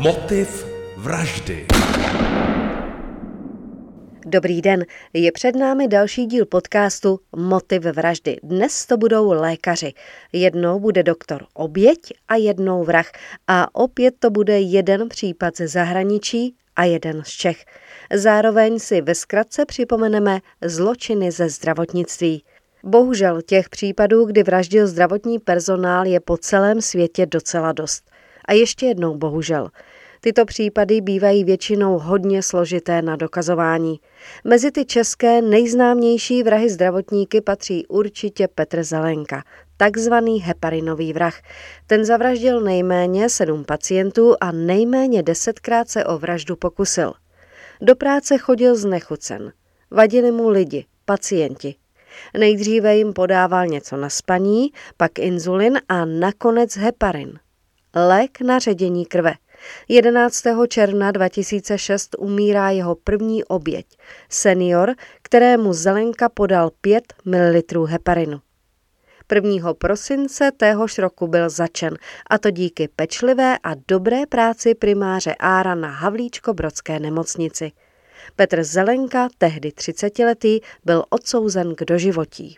Motiv vraždy. Dobrý den, je před námi další díl podcastu Motiv vraždy. Dnes to budou lékaři. Jednou bude doktor oběť a jednou vrah. A opět to bude jeden případ ze zahraničí a jeden z Čech. Zároveň si ve zkratce připomeneme zločiny ze zdravotnictví. Bohužel těch případů, kdy vraždil zdravotní personál, je po celém světě docela dost. A ještě jednou bohužel. Tyto případy bývají většinou hodně složité na dokazování. Mezi ty české nejznámější vrahy zdravotníky patří určitě Petr Zelenka, takzvaný heparinový vrah. Ten zavraždil nejméně sedm pacientů a nejméně desetkrát se o vraždu pokusil. Do práce chodil znechucen. Vadili mu lidi, pacienti. Nejdříve jim podával něco na spaní, pak inzulin a nakonec heparin. Lék na ředění krve. 11. června 2006 umírá jeho první oběť, senior, kterému Zelenka podal 5 ml heparinu. 1. prosince téhož roku byl začen, a to díky pečlivé a dobré práci primáře Ára na Havlíčko-Brodské nemocnici. Petr Zelenka, tehdy 30-letý, byl odsouzen k doživotí.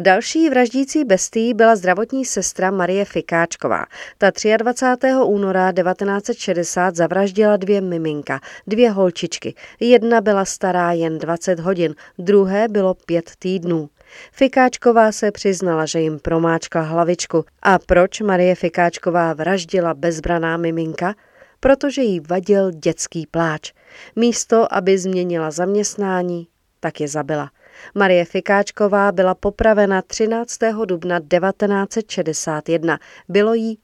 Další vraždící bestí byla zdravotní sestra Marie Fikáčková. Ta 23. února 1960 zavraždila dvě miminka, dvě holčičky. Jedna byla stará jen 20 hodin, druhé bylo pět týdnů. Fikáčková se přiznala, že jim promáčkla hlavičku. A proč Marie Fikáčková vraždila bezbraná miminka? Protože jí vadil dětský pláč. Místo, aby změnila zaměstnání, tak je zabila. Marie Fikáčková byla popravena 13. dubna 1961. Bylo jí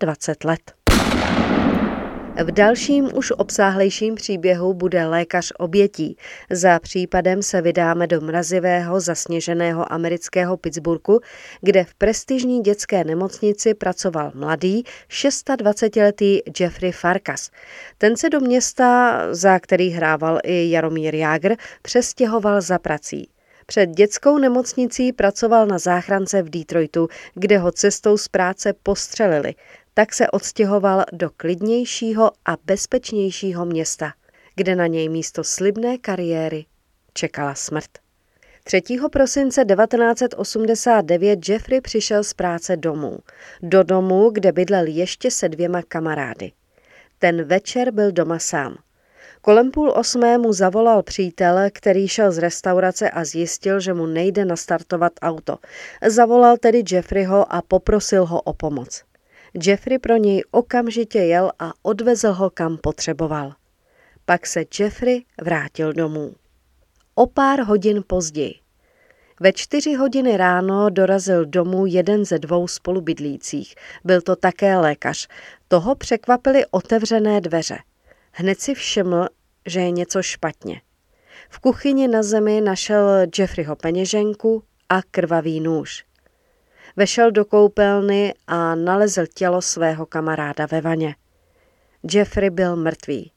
25 let. V dalším už obsáhlejším příběhu bude lékař obětí. Za případem se vydáme do mrazivého zasněženého amerického Pittsburghu, kde v prestižní dětské nemocnici pracoval mladý 26-letý Jeffrey Farkas. Ten se do města, za který hrával i Jaromír Jágr, přestěhoval za prací. Před dětskou nemocnicí pracoval na záchrance v Detroitu, kde ho cestou z práce postřelili tak se odstěhoval do klidnějšího a bezpečnějšího města, kde na něj místo slibné kariéry čekala smrt. 3. prosince 1989 Jeffrey přišel z práce domů. Do domu, kde bydlel ještě se dvěma kamarády. Ten večer byl doma sám. Kolem půl osmé mu zavolal přítel, který šel z restaurace a zjistil, že mu nejde nastartovat auto. Zavolal tedy Jeffreyho a poprosil ho o pomoc. Jeffrey pro něj okamžitě jel a odvezl ho kam potřeboval. Pak se Jeffrey vrátil domů. O pár hodin později. Ve čtyři hodiny ráno dorazil domů jeden ze dvou spolubydlících. Byl to také lékař. Toho překvapily otevřené dveře. Hned si všiml, že je něco špatně. V kuchyni na zemi našel Jeffreyho peněženku a krvavý nůž. Vešel do koupelny a nalezl tělo svého kamaráda ve vaně. Jeffrey byl mrtvý.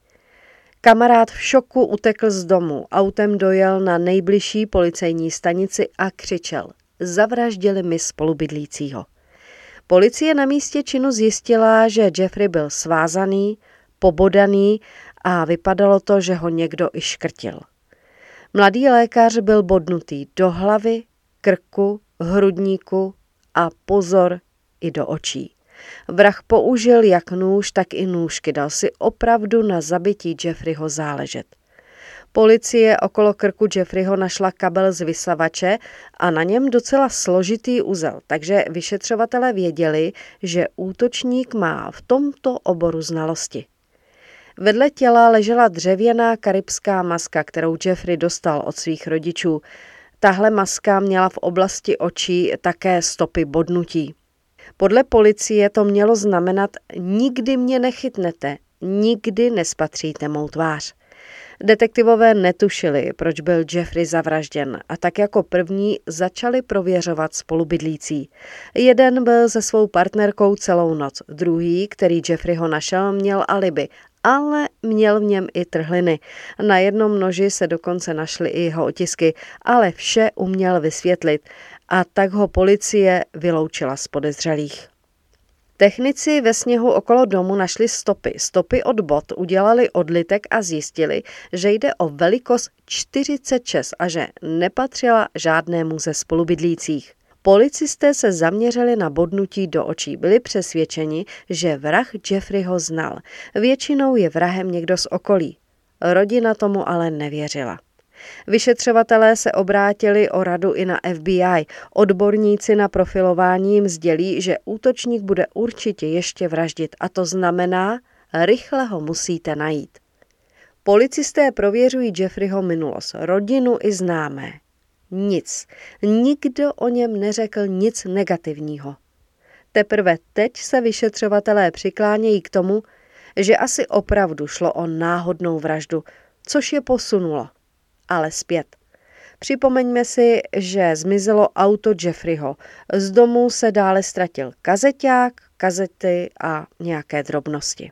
Kamarád v šoku utekl z domu, autem dojel na nejbližší policejní stanici a křičel. Zavraždili mi spolubydlícího. Policie na místě činu zjistila, že Jeffrey byl svázaný, pobodaný a vypadalo to, že ho někdo i škrtil. Mladý lékař byl bodnutý do hlavy, krku, hrudníku a pozor i do očí. Vrah použil jak nůž, tak i nůžky. Dal si opravdu na zabití Jeffreyho záležet. Policie okolo krku Jeffreyho našla kabel z vysavače a na něm docela složitý úzel, takže vyšetřovatelé věděli, že útočník má v tomto oboru znalosti. Vedle těla ležela dřevěná karibská maska, kterou Jeffrey dostal od svých rodičů. Tahle maska měla v oblasti očí také stopy bodnutí. Podle policie to mělo znamenat nikdy mě nechytnete, nikdy nespatříte mou tvář. Detektivové netušili, proč byl Jeffrey zavražděn a tak jako první začali prověřovat spolubydlící. Jeden byl se svou partnerkou celou noc, druhý, který Jeffreyho našel, měl alibi ale měl v něm i trhliny. Na jednom noži se dokonce našly i jeho otisky, ale vše uměl vysvětlit a tak ho policie vyloučila z podezřelých. Technici ve sněhu okolo domu našli stopy. Stopy od bot udělali odlitek a zjistili, že jde o velikost 46 a že nepatřila žádnému ze spolubydlících. Policisté se zaměřili na bodnutí do očí. Byli přesvědčeni, že vrah Jeffreyho znal. Většinou je vrahem někdo z okolí. Rodina tomu ale nevěřila. Vyšetřovatelé se obrátili o radu i na FBI. Odborníci na profilování jim sdělí, že útočník bude určitě ještě vraždit a to znamená, rychle ho musíte najít. Policisté prověřují Jeffreyho minulost, rodinu i známé. Nic. Nikdo o něm neřekl nic negativního. Teprve teď se vyšetřovatelé přiklánějí k tomu, že asi opravdu šlo o náhodnou vraždu, což je posunulo ale zpět. Připomeňme si, že zmizelo auto Jeffreyho. Z domu se dále ztratil kazeťák, kazety a nějaké drobnosti.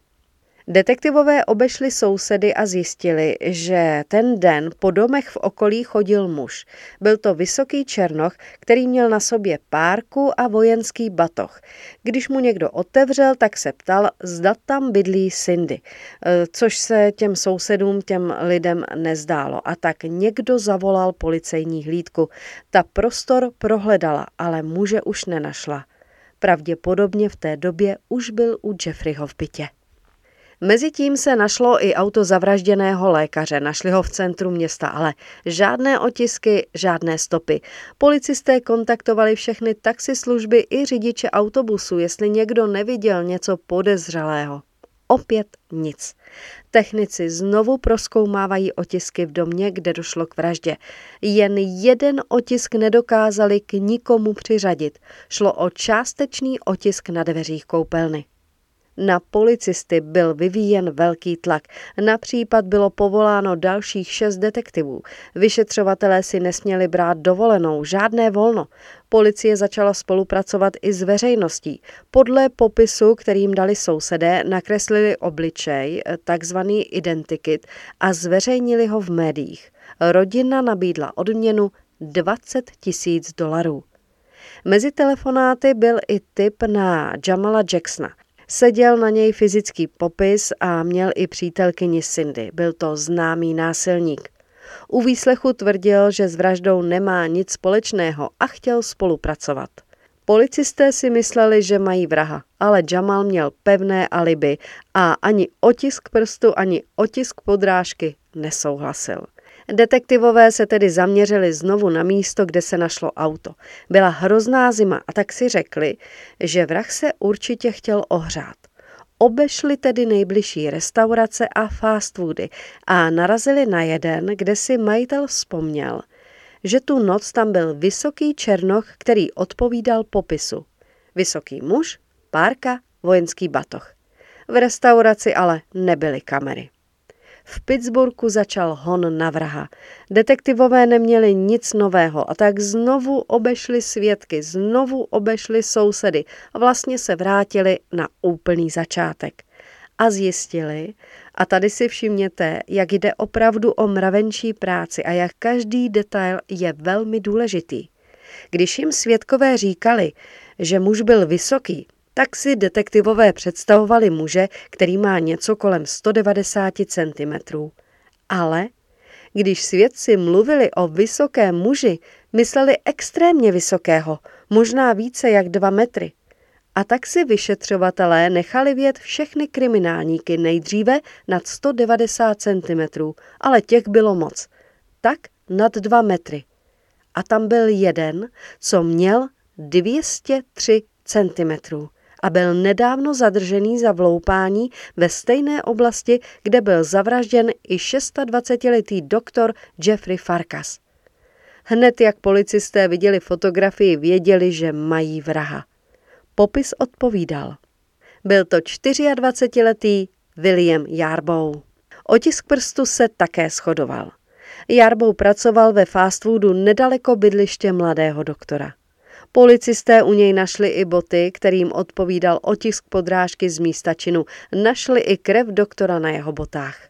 Detektivové obešli sousedy a zjistili, že ten den po domech v okolí chodil muž. Byl to vysoký černoch, který měl na sobě párku a vojenský batoh. Když mu někdo otevřel, tak se ptal, zda tam bydlí Cindy, e, což se těm sousedům, těm lidem nezdálo. A tak někdo zavolal policejní hlídku. Ta prostor prohledala, ale muže už nenašla. Pravděpodobně v té době už byl u Jeffreyho v bytě. Mezitím se našlo i auto zavražděného lékaře. Našli ho v centru města, ale žádné otisky, žádné stopy. Policisté kontaktovali všechny taxislužby i řidiče autobusu, jestli někdo neviděl něco podezřelého. Opět nic. Technici znovu proskoumávají otisky v domě, kde došlo k vraždě. Jen jeden otisk nedokázali k nikomu přiřadit. Šlo o částečný otisk na dveřích koupelny. Na policisty byl vyvíjen velký tlak. Na případ bylo povoláno dalších šest detektivů. Vyšetřovatelé si nesměli brát dovolenou, žádné volno. Policie začala spolupracovat i s veřejností. Podle popisu, kterým dali sousedé, nakreslili obličej, takzvaný identikit, a zveřejnili ho v médiích. Rodina nabídla odměnu 20 tisíc dolarů. Mezi telefonáty byl i tip na Jamala Jacksona. Seděl na něj fyzický popis a měl i přítelkyni Cindy. Byl to známý násilník. U výslechu tvrdil, že s vraždou nemá nic společného a chtěl spolupracovat. Policisté si mysleli, že mají vraha, ale Jamal měl pevné alibi a ani otisk prstu, ani otisk podrážky nesouhlasil. Detektivové se tedy zaměřili znovu na místo, kde se našlo auto. Byla hrozná zima a tak si řekli, že vrah se určitě chtěl ohřát. Obešli tedy nejbližší restaurace a fast foody a narazili na jeden, kde si majitel vzpomněl, že tu noc tam byl vysoký černoch, který odpovídal popisu. Vysoký muž, párka, vojenský batoh. V restauraci ale nebyly kamery. V Pittsburghu začal hon na vraha. Detektivové neměli nic nového a tak znovu obešli svědky, znovu obešli sousedy a vlastně se vrátili na úplný začátek. A zjistili, a tady si všimněte, jak jde opravdu o mravenčí práci a jak každý detail je velmi důležitý. Když jim svědkové říkali, že muž byl vysoký, tak si detektivové představovali muže, který má něco kolem 190 cm. Ale když svědci mluvili o vysokém muži, mysleli extrémně vysokého, možná více jak dva metry. A tak si vyšetřovatelé nechali vědět všechny kriminálníky nejdříve nad 190 cm, ale těch bylo moc. Tak nad dva metry. A tam byl jeden, co měl 203 centimetrů a byl nedávno zadržený za vloupání ve stejné oblasti, kde byl zavražděn i 26-letý doktor Jeffrey Farkas. Hned jak policisté viděli fotografii, věděli, že mají vraha. Popis odpovídal. Byl to 24-letý William Jarbow. Otisk prstu se také shodoval. Jarbou pracoval ve fast foodu nedaleko bydliště mladého doktora. Policisté u něj našli i boty, kterým odpovídal otisk podrážky z místa činu. Našli i krev doktora na jeho botách.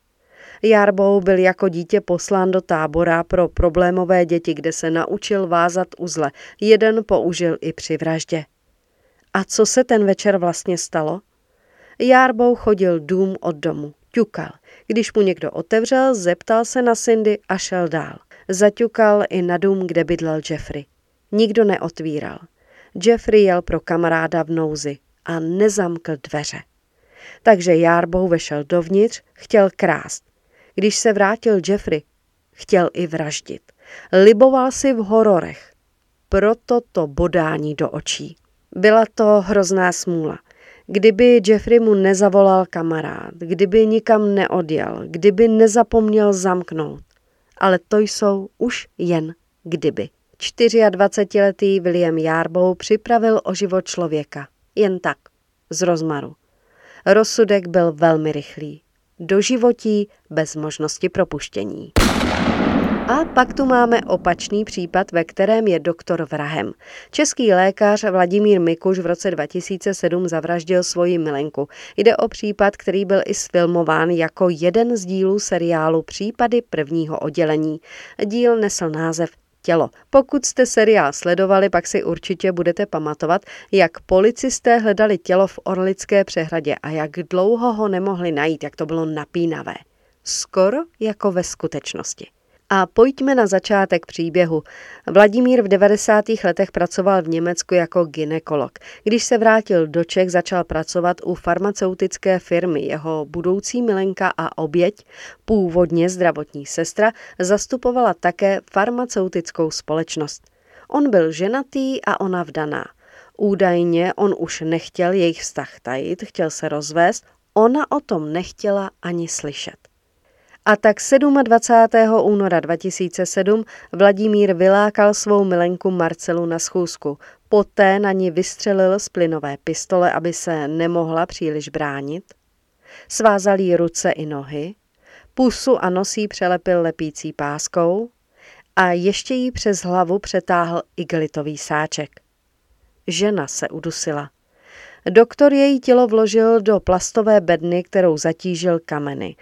Jarbou byl jako dítě poslán do tábora pro problémové děti, kde se naučil vázat uzle. Jeden použil i při vraždě. A co se ten večer vlastně stalo? Járbou chodil dům od domu, ťukal. Když mu někdo otevřel, zeptal se na Cindy a šel dál. Zaťukal i na dům, kde bydlel Jeffrey. Nikdo neotvíral. Jeffrey jel pro kamaráda v nouzi a nezamkl dveře. Takže Járbou vešel dovnitř, chtěl krást. Když se vrátil Jeffrey, chtěl i vraždit. Liboval si v hororech. Proto to bodání do očí. Byla to hrozná smůla. Kdyby Jeffrey mu nezavolal kamarád, kdyby nikam neodjel, kdyby nezapomněl zamknout. Ale to jsou už jen kdyby. 24-letý William Jarbow připravil o život člověka. Jen tak, z rozmaru. Rozsudek byl velmi rychlý. Do životí bez možnosti propuštění. A pak tu máme opačný případ, ve kterém je doktor vrahem. Český lékař Vladimír Mikuš v roce 2007 zavraždil svoji milenku. Jde o případ, který byl i sfilmován jako jeden z dílů seriálu Případy prvního oddělení. Díl nesl název tělo. Pokud jste seriál sledovali, pak si určitě budete pamatovat, jak policisté hledali tělo v Orlické přehradě a jak dlouho ho nemohli najít, jak to bylo napínavé. Skoro jako ve skutečnosti. A pojďme na začátek příběhu. Vladimír v 90. letech pracoval v Německu jako ginekolog. Když se vrátil do Čech, začal pracovat u farmaceutické firmy. Jeho budoucí milenka a oběť, původně zdravotní sestra, zastupovala také farmaceutickou společnost. On byl ženatý a ona vdaná. Údajně on už nechtěl jejich vztah tajit, chtěl se rozvést, ona o tom nechtěla ani slyšet. A tak 27. února 2007 Vladimír vylákal svou milenku Marcelu na schůzku. Poté na ní vystřelil z plynové pistole, aby se nemohla příliš bránit. Svázal jí ruce i nohy. Pusu a nosí přelepil lepící páskou a ještě jí přes hlavu přetáhl igelitový sáček. Žena se udusila. Doktor její tělo vložil do plastové bedny, kterou zatížil kameny.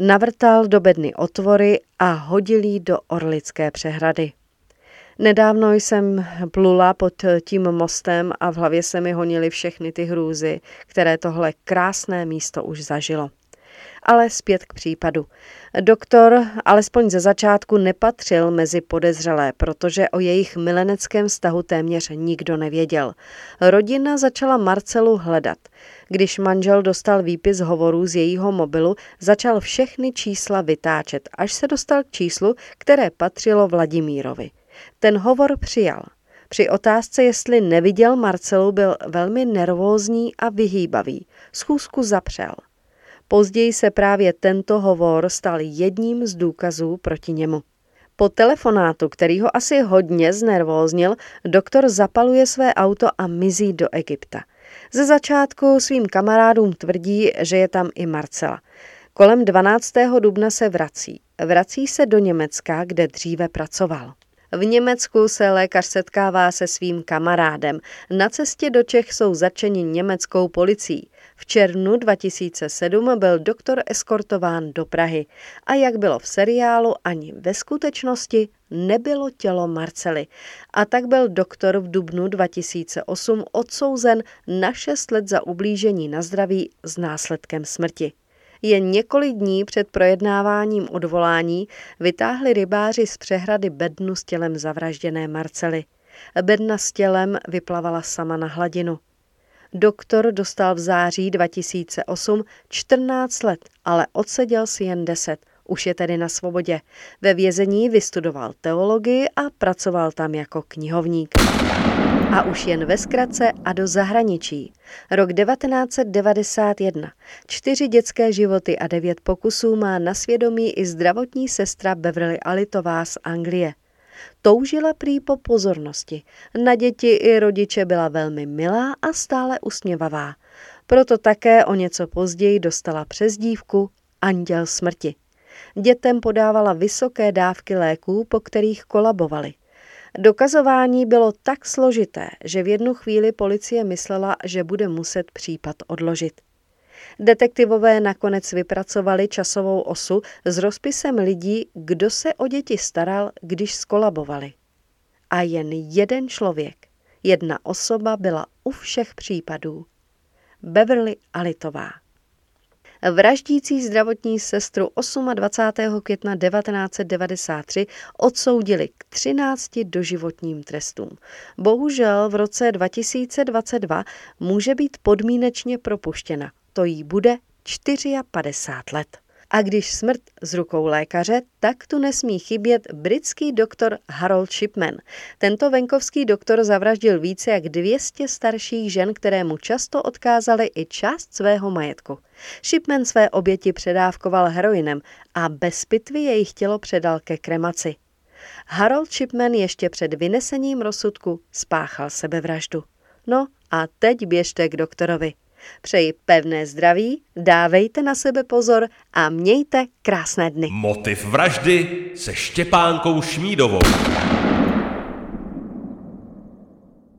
Navrtal do bedny otvory a hodil jí do Orlické přehrady. Nedávno jsem plula pod tím mostem a v hlavě se mi honily všechny ty hrůzy, které tohle krásné místo už zažilo. Ale zpět k případu. Doktor alespoň ze začátku nepatřil mezi podezřelé, protože o jejich mileneckém vztahu téměř nikdo nevěděl. Rodina začala Marcelu hledat. Když manžel dostal výpis hovorů z jejího mobilu, začal všechny čísla vytáčet, až se dostal k číslu, které patřilo Vladimírovi. Ten hovor přijal. Při otázce, jestli neviděl Marcelu, byl velmi nervózní a vyhýbavý. Schůzku zapřel. Později se právě tento hovor stal jedním z důkazů proti němu. Po telefonátu, který ho asi hodně znervóznil, doktor zapaluje své auto a mizí do Egypta. Ze začátku svým kamarádům tvrdí, že je tam i Marcela. Kolem 12. dubna se vrací. Vrací se do Německa, kde dříve pracoval. V Německu se lékař setkává se svým kamarádem. Na cestě do Čech jsou začeni německou policií. V červnu 2007 byl doktor eskortován do Prahy a jak bylo v seriálu, ani ve skutečnosti nebylo tělo Marcely. A tak byl doktor v dubnu 2008 odsouzen na 6 let za ublížení na zdraví s následkem smrti. Jen několik dní před projednáváním odvolání vytáhli rybáři z přehrady bednu s tělem zavražděné Marcely. Bedna s tělem vyplavala sama na hladinu. Doktor dostal v září 2008 14 let, ale odseděl si jen 10. Už je tedy na svobodě. Ve vězení vystudoval teologii a pracoval tam jako knihovník. A už jen ve zkratce a do zahraničí. Rok 1991. Čtyři dětské životy a devět pokusů má na svědomí i zdravotní sestra Beverly Alitová z Anglie. Toužila prý po pozornosti. Na děti i rodiče byla velmi milá a stále usměvavá. Proto také o něco později dostala přezdívku Anděl smrti. Dětem podávala vysoké dávky léků, po kterých kolabovali. Dokazování bylo tak složité, že v jednu chvíli policie myslela, že bude muset případ odložit. Detektivové nakonec vypracovali časovou osu s rozpisem lidí, kdo se o děti staral, když skolabovali. A jen jeden člověk, Jedna osoba byla u všech případů. Beverly Alitová. Vraždící zdravotní sestru 28. května 1993 odsoudili k 13 doživotním trestům. Bohužel v roce 2022 může být podmínečně propuštěna. To jí bude 54 let. A když smrt z rukou lékaře, tak tu nesmí chybět britský doktor Harold Shipman. Tento venkovský doktor zavraždil více jak 200 starších žen, které mu často odkázali i část svého majetku. Shipman své oběti předávkoval heroinem a bez pitvy jejich tělo předal ke kremaci. Harold Shipman ještě před vynesením rozsudku spáchal sebevraždu. No a teď běžte k doktorovi. Přeji pevné zdraví, dávejte na sebe pozor a mějte krásné dny. Motiv vraždy se Štěpánkou Šmídovou.